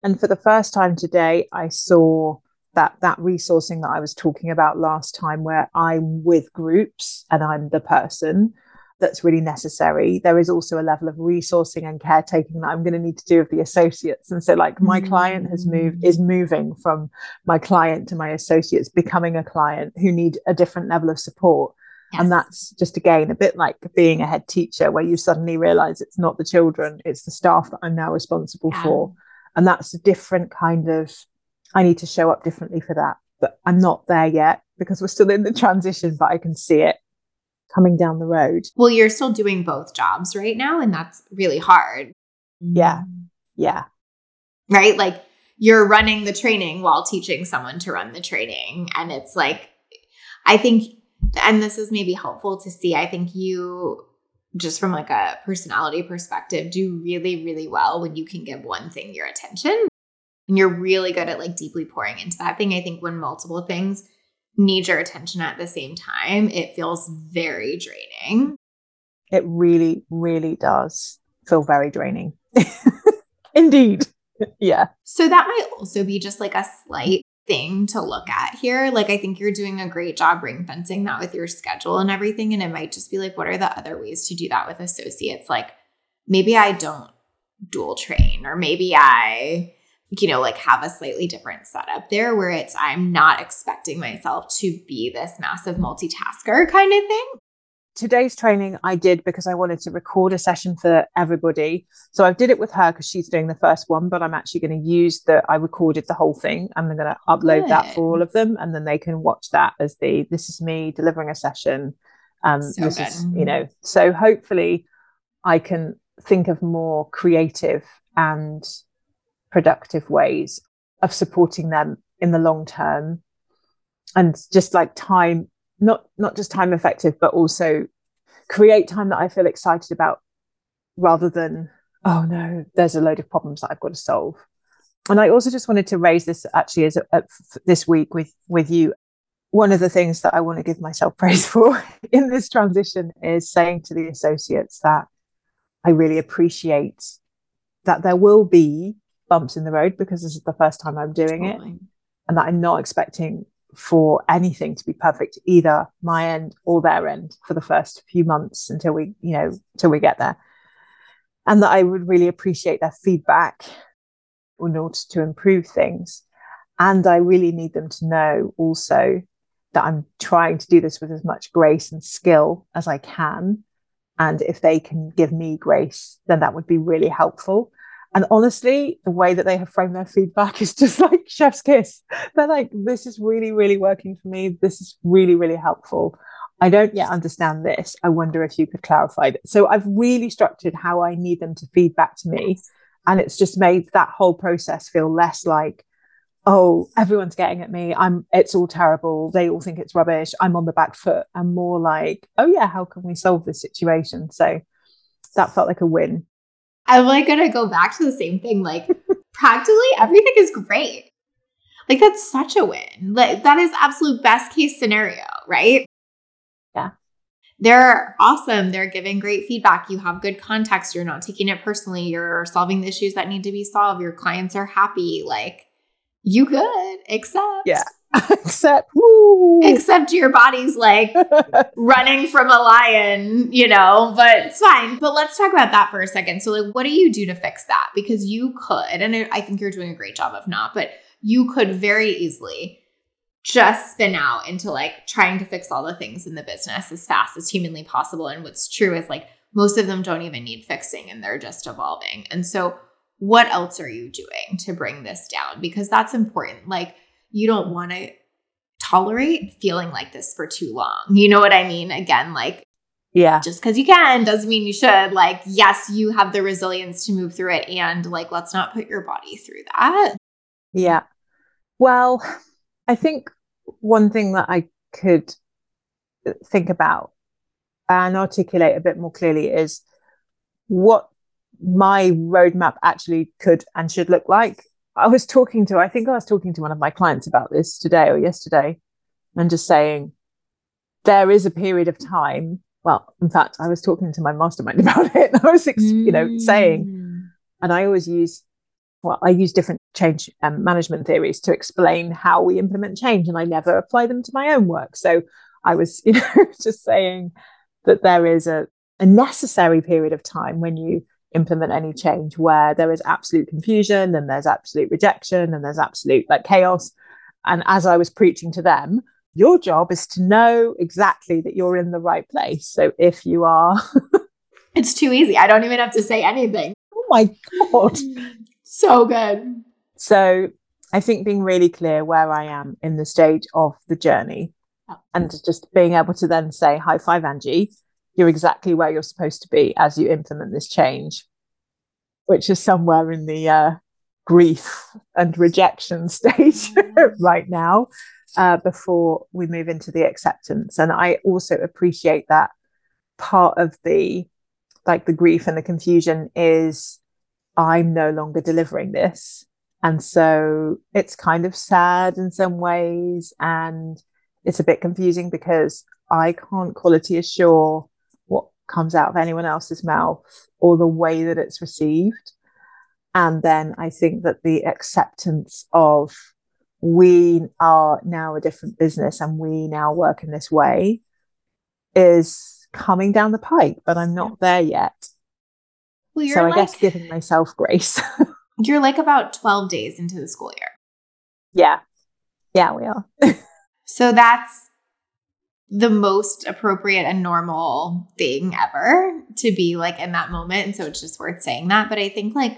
B: And for the first time today, I saw that that resourcing that I was talking about last time where I'm with groups and I'm the person that's really necessary. There is also a level of resourcing and caretaking that I'm going to need to do with the associates. And so, like, my mm. client has moved, is moving from my client to my associates, becoming a client who need a different level of support. Yes. And that's just again a bit like being a head teacher, where you suddenly realize it's not the children, it's the staff that I'm now responsible yeah. for. And that's a different kind of, I need to show up differently for that. But I'm not there yet because we're still in the transition, but I can see it coming down the road.
A: Well, you're still doing both jobs right now, and that's really hard.
B: Yeah. Mm-hmm. Yeah.
A: Right? Like you're running the training while teaching someone to run the training. And it's like, I think, and this is maybe helpful to see, I think you just from like a personality perspective do really really well when you can give one thing your attention and you're really good at like deeply pouring into that thing i think when multiple things need your attention at the same time, it feels very draining.
B: It really, really does feel very draining. [laughs] Indeed. yeah.
A: So that might also be just like a slight thing to look at here. Like, I think you're doing a great job ring fencing that with your schedule and everything. And it might just be like, what are the other ways to do that with associates? Like, maybe I don't dual train, or maybe I you know, like have a slightly different setup there where it's I'm not expecting myself to be this massive multitasker kind of thing.
B: Today's training I did because I wanted to record a session for everybody. So I did it with her because she's doing the first one, but I'm actually going to use the I recorded the whole thing. I'm going to upload Good. that for all of them and then they can watch that as the this is me delivering a session. Um so this good. is, you know, so hopefully I can think of more creative and productive ways of supporting them in the long term. And just like time not not just time effective but also create time that i feel excited about rather than oh no there's a load of problems that i've got to solve. And i also just wanted to raise this actually as a, a, this week with with you. One of the things that i want to give myself [laughs] praise for in this transition is saying to the associates that i really appreciate that there will be bumps in the road because this is the first time I'm doing it. And that I'm not expecting for anything to be perfect either my end or their end for the first few months until we you know till we get there. And that I would really appreciate their feedback in order to improve things. And I really need them to know also that I'm trying to do this with as much grace and skill as I can. And if they can give me grace then that would be really helpful and honestly, the way that they have framed their feedback is just [laughs] like chef's kiss. They're like, this is really, really working for me. This is really, really helpful. I don't yet understand this. I wonder if you could clarify it. So I've really structured how I need them to feedback to me. And it's just made that whole process feel less like, oh, everyone's getting at me. I'm it's all terrible. They all think it's rubbish. I'm on the back foot. And more like, oh yeah, how can we solve this situation? So that felt like a win.
A: I'm like gonna go back to the same thing. Like [laughs] practically everything is great. Like that's such a win. Like that is absolute best case scenario, right?
B: Yeah.
A: they're awesome. They're giving great feedback. You have good context. You're not taking it personally. You're solving the issues that need to be solved. Your clients are happy. Like you good, except
B: yeah. [laughs] except woo.
A: except your body's like [laughs] running from a lion, you know, but it's fine. But let's talk about that for a second. So like what do you do to fix that? Because you could, and I think you're doing a great job of not, but you could very easily just spin out into like trying to fix all the things in the business as fast as humanly possible. And what's true is like most of them don't even need fixing and they're just evolving. And so, what else are you doing to bring this down? Because that's important. Like, you don't want to tolerate feeling like this for too long. You know what I mean? Again, like,
B: yeah.
A: Just because you can doesn't mean you should. Like, yes, you have the resilience to move through it. And like, let's not put your body through that.
B: Yeah. Well, I think one thing that I could think about and articulate a bit more clearly is what my roadmap actually could and should look like. I was talking to, I think I was talking to one of my clients about this today or yesterday, and just saying there is a period of time. Well, in fact, I was talking to my mastermind [laughs] about it. I was, you know, saying, mm. and I always use well, I use different change um, management theories to explain how we implement change, and I never apply them to my own work. So I was, [laughs] you know, just saying that there is a, a necessary period of time when you implement any change where there is absolute confusion and there's absolute rejection and there's absolute like chaos. And as I was preaching to them, your job is to know exactly that you're in the right place. So if you are. [laughs]
A: it's too easy. I don't even have to say anything.
B: Oh my God. [laughs]
A: So good.
B: So I think being really clear where I am in the stage of the journey oh. and just being able to then say, high five, Angie, you're exactly where you're supposed to be as you implement this change, which is somewhere in the uh, grief and rejection [laughs] stage right now uh, before we move into the acceptance. And I also appreciate that part of the like the grief and the confusion is I'm no longer delivering this. And so it's kind of sad in some ways. And it's a bit confusing because I can't quality assure comes out of anyone else's mouth or the way that it's received. And then I think that the acceptance of we are now a different business and we now work in this way is coming down the pike, but I'm not there yet. Well, so I like, guess giving myself grace. [laughs]
A: you're like about 12 days into the school year.
B: Yeah. Yeah, we are. [laughs]
A: so that's the most appropriate and normal thing ever to be like in that moment. And so it's just worth saying that. But I think like,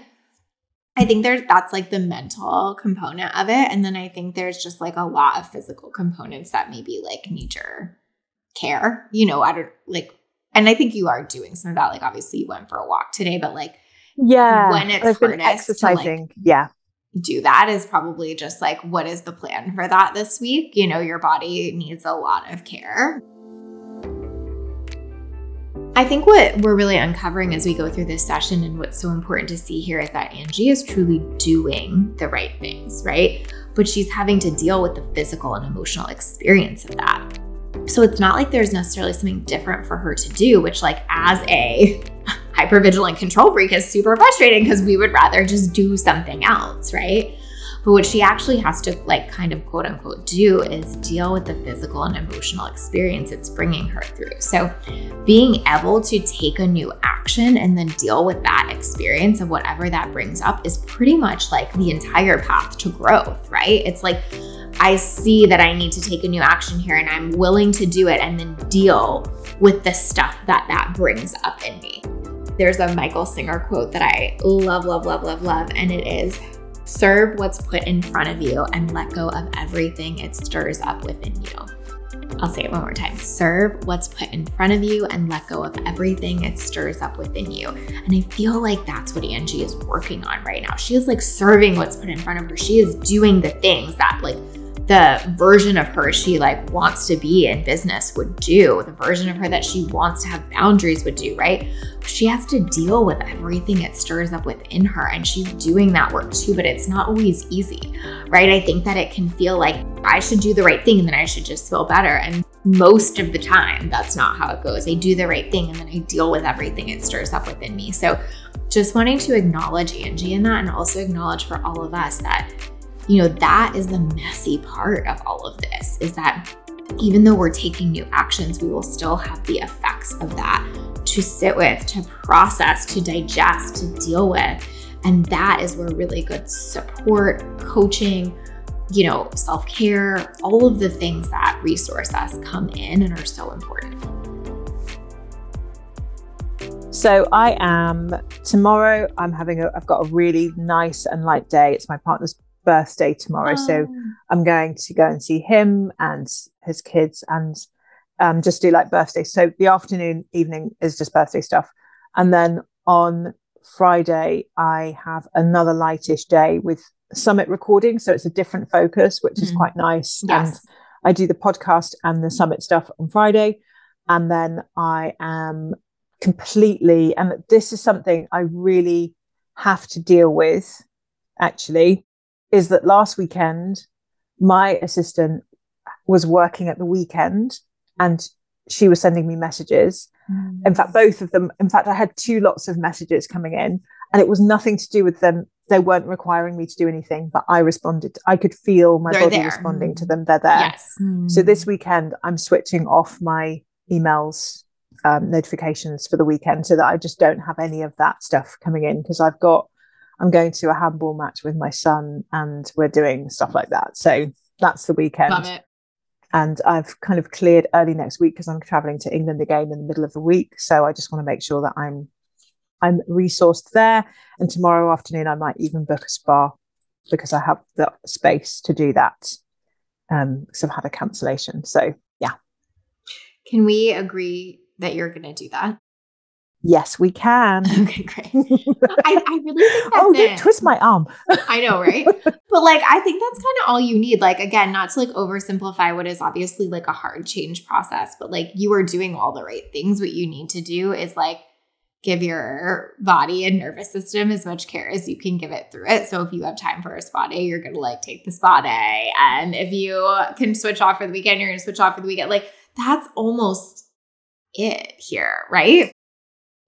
A: I think there's that's like the mental component of it. And then I think there's just like a lot of physical components that maybe like need your care. You know, I don't like and I think you are doing some of that. Like obviously you went for a walk today, but like
B: yeah,
A: when it's
B: I've been exercising, like yeah,
A: do that is probably just like what is the plan for that this week? You know, your body needs a lot of care. I think what we're really uncovering as we go through this session and what's so important to see here is that Angie is truly doing the right things, right? But she's having to deal with the physical and emotional experience of that. So it's not like there's necessarily something different for her to do, which, like, as a hypervigilant control freak is super frustrating because we would rather just do something else, right? But what she actually has to, like, kind of quote unquote do is deal with the physical and emotional experience it's bringing her through. So, being able to take a new action and then deal with that experience of whatever that brings up is pretty much like the entire path to growth, right? It's like, I see that I need to take a new action here and I'm willing to do it and then deal with the stuff that that brings up in me. There's a Michael Singer quote that I love, love, love, love, love, and it is serve what's put in front of you and let go of everything it stirs up within you. I'll say it one more time. Serve what's put in front of you and let go of everything it stirs up within you. And I feel like that's what Angie is working on right now. She is like serving what's put in front of her. She is doing the things that like the version of her she like wants to be in business would do, the version of her that she wants to have boundaries would do, right? She has to deal with everything it stirs up within her and she's doing that work too, but it's not always easy, right? I think that it can feel like I should do the right thing and then I should just feel better. And most of the time, that's not how it goes. I do the right thing and then I deal with everything it stirs up within me. So, just wanting to acknowledge Angie in that and also acknowledge for all of us that you know, that is the messy part of all of this is that even though we're taking new actions, we will still have the effects of that to sit with, to process, to digest, to deal with. And that is where really good support, coaching, you know, self care, all of the things that resource us come in and are so important.
B: So I am tomorrow. I'm having a. I've got a really nice and light day. It's my partner's birthday tomorrow. Oh. So I'm going to go and see him and his kids and um, just do like birthday. So the afternoon, evening is just birthday stuff. And then on Friday, I have another lightish day with summit recording. So it's a different focus, which mm. is quite nice. Yes. And I do the podcast and the summit stuff on Friday. And then I am completely, and this is something I really have to deal with actually is that last weekend, my assistant was working at the weekend and she was sending me messages. Mm. In fact, both of them, in fact, I had two lots of messages coming in, and it was nothing to do with them. They weren't requiring me to do anything, but I responded. I could feel my They're body there. responding to them. They're there. Yes. Mm. So this weekend, I'm switching off my emails um, notifications for the weekend so that I just don't have any of that stuff coming in because I've got I'm going to a handball match with my son and we're doing stuff like that. So that's the weekend. And I've kind of cleared early next week because I'm traveling to England again in the middle of the week. So I just want to make sure that I'm I'm resourced there. And tomorrow afternoon I might even book a spa because I have the space to do that. Um, because I've had a cancellation. So yeah.
A: Can we agree that you're gonna do that?
B: Yes, we can. [laughs]
A: Okay, great. I, I really think [laughs] oh, that's
B: oh, it. twist my arm.
A: I know, [laughs] right? But like, I think that's kind of all you need. Like, again, not to like oversimplify what is obviously like a hard change process, but like you are doing all the right things. What you need to do is like give your body and nervous system as much care as you can give it through it. So if you have time for a spa day, you're going to like take the spa day. And if you can switch off for the weekend, you're going to switch off for the weekend. Like, that's almost it here, right?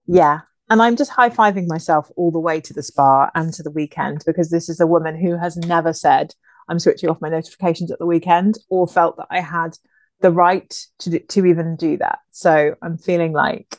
B: Yeah. And I'm just high fiving myself all the way to the spa and to the weekend because this is a woman who has never said, I'm switching off my notifications at the weekend or felt that I had the right to, do, to even do that. So I'm feeling like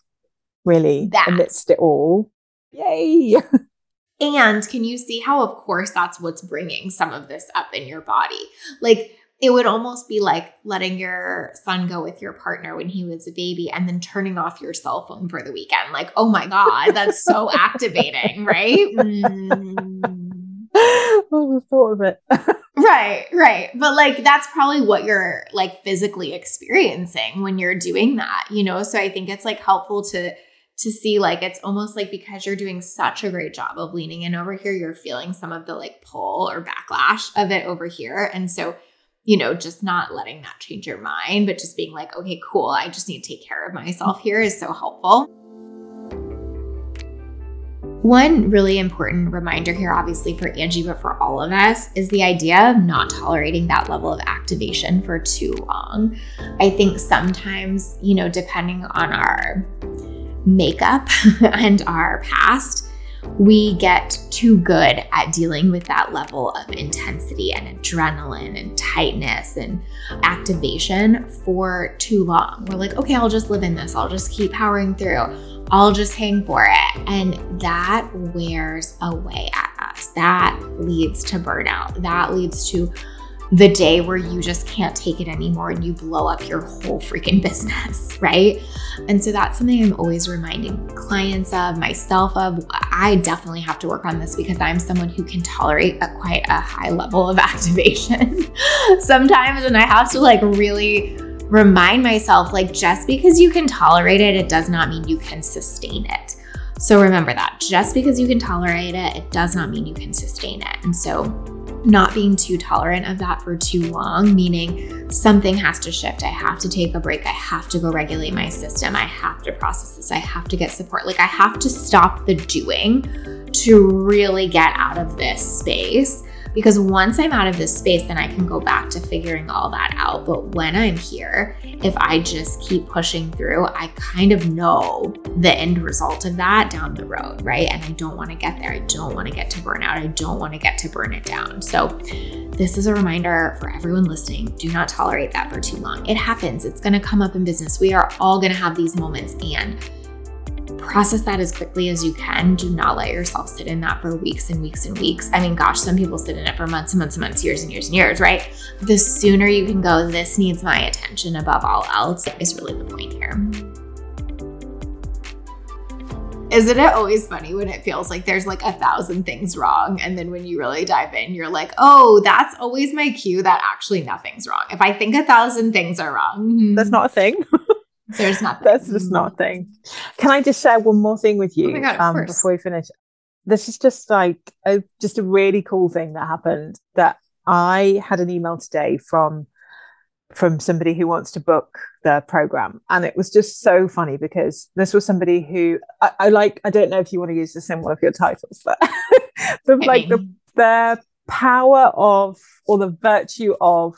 B: really that. amidst it all. Yay. [laughs]
A: and can you see how, of course, that's what's bringing some of this up in your body? Like, it would almost be like letting your son go with your partner when he was a baby and then turning off your cell phone for the weekend. Like, oh my God, that's so [laughs] activating, right? Mm.
B: oh, the thought of it. [laughs]
A: right, right. But like, that's probably what you're like physically experiencing when you're doing that, you know? So I think it's like helpful to to see like it's almost like because you're doing such a great job of leaning in over here you're feeling some of the like pull or backlash of it over here and so you know, just not letting that change your mind, but just being like, okay, cool, I just need to take care of myself here is so helpful. One really important reminder here, obviously for Angie, but for all of us, is the idea of not tolerating that level of activation for too long. I think sometimes, you know, depending on our makeup [laughs] and our past, we get too good at dealing with that level of intensity and adrenaline and tightness and activation for too long. We're like, okay, I'll just live in this, I'll just keep powering through, I'll just hang for it. And that wears away at us. That leads to burnout, that leads to the day where you just can't take it anymore and you blow up your whole freaking [laughs] business, right? And so that's something I'm always reminding clients of, myself of. I definitely have to work on this because I'm someone who can tolerate a quite a high level of [laughs] activation [laughs] sometimes. And I have to like really remind myself like, just because you can tolerate it, it does not mean you can sustain it. So remember that just because you can tolerate it, it does not mean you can sustain it. And so not being too tolerant of that for too long, meaning something has to shift. I have to take a break. I have to go regulate my system. I have to process this. I have to get support. Like, I have to stop the doing to really get out of this space because once I'm out of this space, then I can go back to figuring all that out. But when I'm here, if I just keep pushing through, I kind of know the end result of that down the road, right? And I don't want to get there. I don't want to get to burnout. I don't want to get to burn it down. So, this is a reminder for everyone listening do not tolerate that for too long. It happens, it's going to come up in business. We are all going to have these moments. And process that as quickly as you can. Do not let yourself sit in that for weeks and weeks and weeks. I mean, gosh, some people sit in it for months and months and months, years and years and years, right? The sooner you can go, this needs my attention above all else, is really the point here. Isn't it always funny when it feels like there's like a thousand things wrong? And then when you really dive in, you're like, oh, that's always my cue that actually nothing's wrong. If I think a thousand things are wrong, hmm.
B: that's not a thing. [laughs]
A: There's nothing.
B: That's just not a thing. Can I just share one more thing with you
A: oh God,
B: um, before we finish? This is just like a, just a really cool thing that happened. That I had an email today from from somebody who wants to book the program, and it was just so funny because this was somebody who I, I like. I don't know if you want to use this in one of your titles, but [laughs] the, like the the power of or the virtue of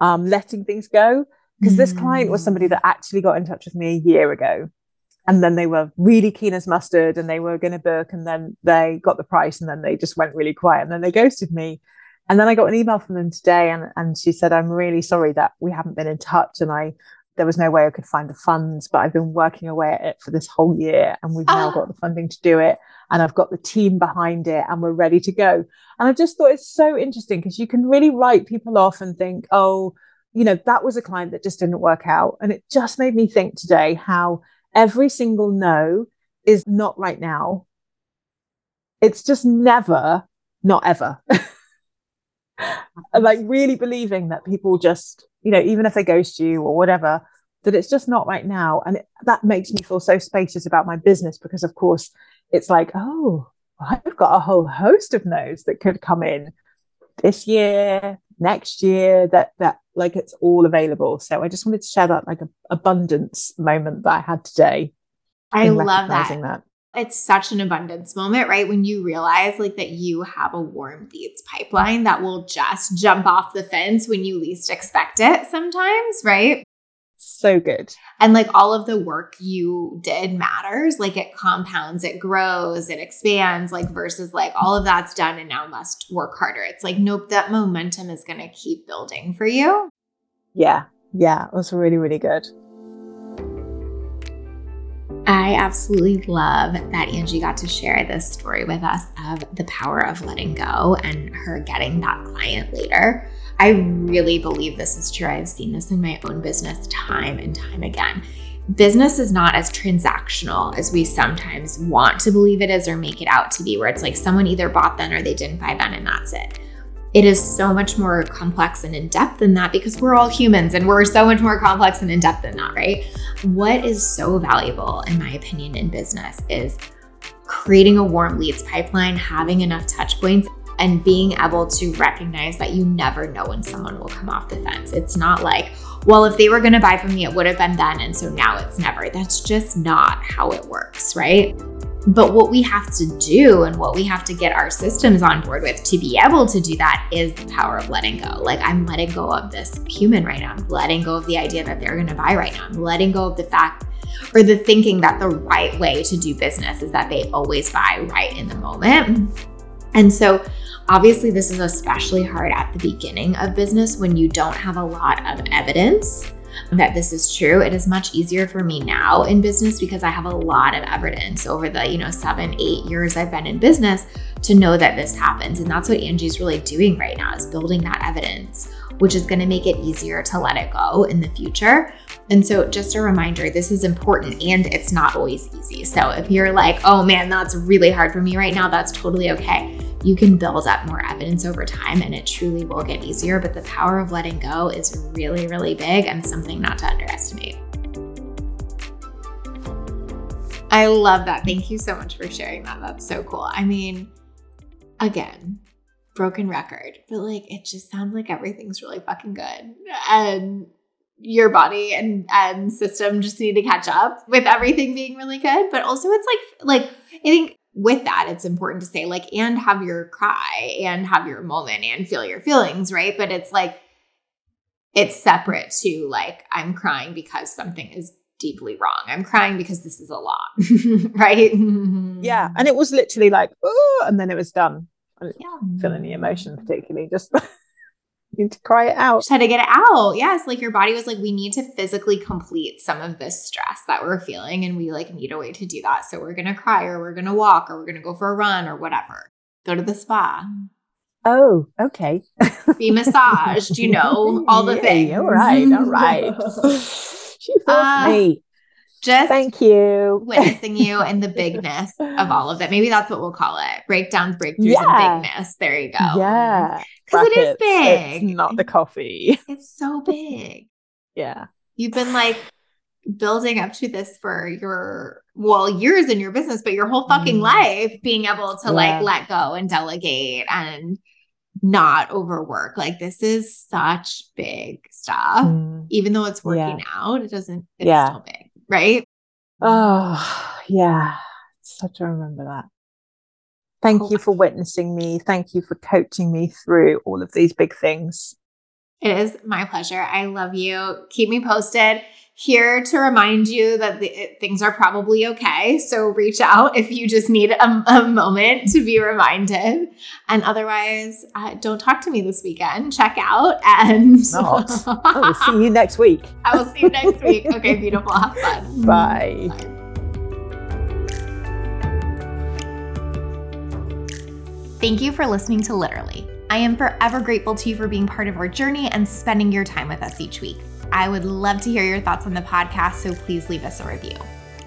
B: um, letting things go because this hmm. client was somebody that actually got in touch with me a year ago and then they were really keen as mustard and they were going to book and then they got the price and then they just went really quiet and then they ghosted me. And then i got an email from them today and, and she said i'm really sorry that we haven't been in touch and i there was no way i could find the funds but i've been working away at it for this whole year and we've now got ah. the funding to do it and i've got the team behind it and we're ready to go. And i just thought it's so interesting because you can really write people off and think oh you know, that was a client that just didn't work out. And it just made me think today how every single no is not right now. It's just never, not ever. [laughs] like really believing that people just, you know, even if they ghost you or whatever, that it's just not right now. And it, that makes me feel so spacious about my business because, of course, it's like, oh, I've got a whole host of no's that could come in this year, next year, that that like it's all available. So I just wanted to share that like a abundance moment that I had today.
A: I love that. that. It's such an abundance moment, right? When you realize like that you have a warm leads pipeline that will just jump off the fence when you least expect it sometimes, right?
B: So good.
A: And like all of the work you did matters. Like it compounds, it grows, it expands, like versus like all of that's done and now must work harder. It's like, nope, that momentum is going to keep building for you.
B: Yeah. Yeah. It was really, really good.
A: I absolutely love that Angie got to share this story with us of the power of letting go and her getting that client later. I really believe this is true. I've seen this in my own business time and time again. Business is not as transactional as we sometimes want to believe it is or make it out to be, where it's like someone either bought then or they didn't buy then and that's it. It is so much more complex and in depth than that because we're all humans and we're so much more complex and in depth than that, right? What is so valuable, in my opinion, in business is creating a warm leads pipeline, having enough touch points, and being able to recognize that you never know when someone will come off the fence. It's not like, well, if they were going to buy from me, it would have been then. And so now it's never. That's just not how it works, right? But what we have to do and what we have to get our systems on board with to be able to do that is the power of letting go. Like, I'm letting go of this human right now. I'm letting go of the idea that they're going to buy right now. I'm letting go of the fact or the thinking that the right way to do business is that they always buy right in the moment. And so Obviously, this is especially hard at the beginning of business when you don't have a lot of evidence that this is true. It is much easier for me now in business because I have a lot of evidence over the, you know, 7, 8 years I've been in business to know that this happens. And that's what Angie's really doing right now is building that evidence, which is going to make it easier to let it go in the future. And so, just a reminder this is important and it's not always easy. So, if you're like, oh man, that's really hard for me right now, that's totally okay you can build up more evidence over time and it truly will get easier. But the power of letting go is really, really big and something not to underestimate. I love that. Thank you so much for sharing that. That's so cool. I mean, again, broken record, but like it just sounds like everything's really fucking good. And your body and and system just need to catch up with everything being really good. But also it's like like I think with that, it's important to say, like, and have your cry and have your moment and feel your feelings, right? But it's like, it's separate to like, I'm crying because something is deeply wrong. I'm crying because this is a lot, [laughs] right?
B: Yeah. And it was literally like, oh, and then it was done. I didn't yeah. feel any emotion particularly, just [laughs] need to cry it out.
A: Just had to get it out. Yes. Like your body was like, we need to physically complete some of this stress that we're feeling. And we like need a way to do that. So we're going to cry or we're going to walk or we're going to go for a run or whatever. Go to the spa.
B: Oh, okay. [laughs]
A: Be massaged, you know, all the [laughs] yeah, things.
B: All right. All right. [laughs] she forced uh, me
A: just
B: thank you
A: witnessing you and the bigness of all of it maybe that's what we'll call it breakdowns breakthroughs yeah. and bigness there you go
B: yeah
A: because it is big
B: it's not the coffee [laughs]
A: it's so big
B: yeah
A: you've been like building up to this for your well years in your business but your whole fucking mm. life being able to yeah. like let go and delegate and not overwork like this is such big stuff mm. even though it's working yeah. out it doesn't it's yeah. still big right?
B: Oh, yeah. So to remember that. Thank oh. you for witnessing me. Thank you for coaching me through all of these big things.
A: It is my pleasure. I love you. Keep me posted here to remind you that the, things are probably okay. So reach out if you just need a, a moment to be reminded. And otherwise, uh, don't talk to me this weekend. Check out and.
B: I [laughs] will see you next week.
A: I will see you next week. Okay, beautiful. Have fun. [laughs]
B: Bye. Bye.
A: Thank you for listening to Literally. I am forever grateful to you for being part of our journey and spending your time with us each week. I would love to hear your thoughts on the podcast, so please leave us a review.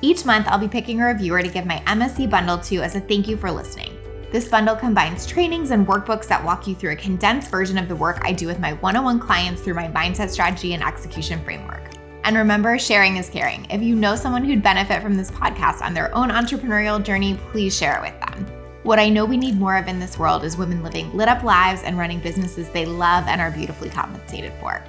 A: Each month, I'll be picking a reviewer to give my MSC bundle to as a thank you for listening. This bundle combines trainings and workbooks that walk you through a condensed version of the work I do with my one on one clients through my mindset strategy and execution framework. And remember, sharing is caring. If you know someone who'd benefit from this podcast on their own entrepreneurial journey, please share it with them. What I know we need more of in this world is women living lit up lives and running businesses they love and are beautifully compensated for.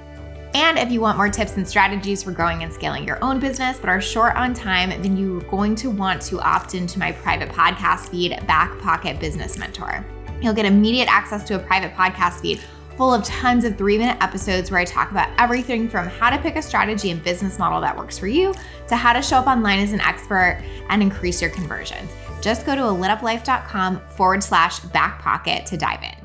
A: And if you want more tips and strategies for growing and scaling your own business but are short on time, then you're going to want to opt into my private podcast feed, Back Pocket Business Mentor. You'll get immediate access to a private podcast feed full of tons of three minute episodes where I talk about everything from how to pick a strategy and business model that works for you to how to show up online as an expert and increase your conversions. Just go to a lituplife.com forward slash back pocket to dive in.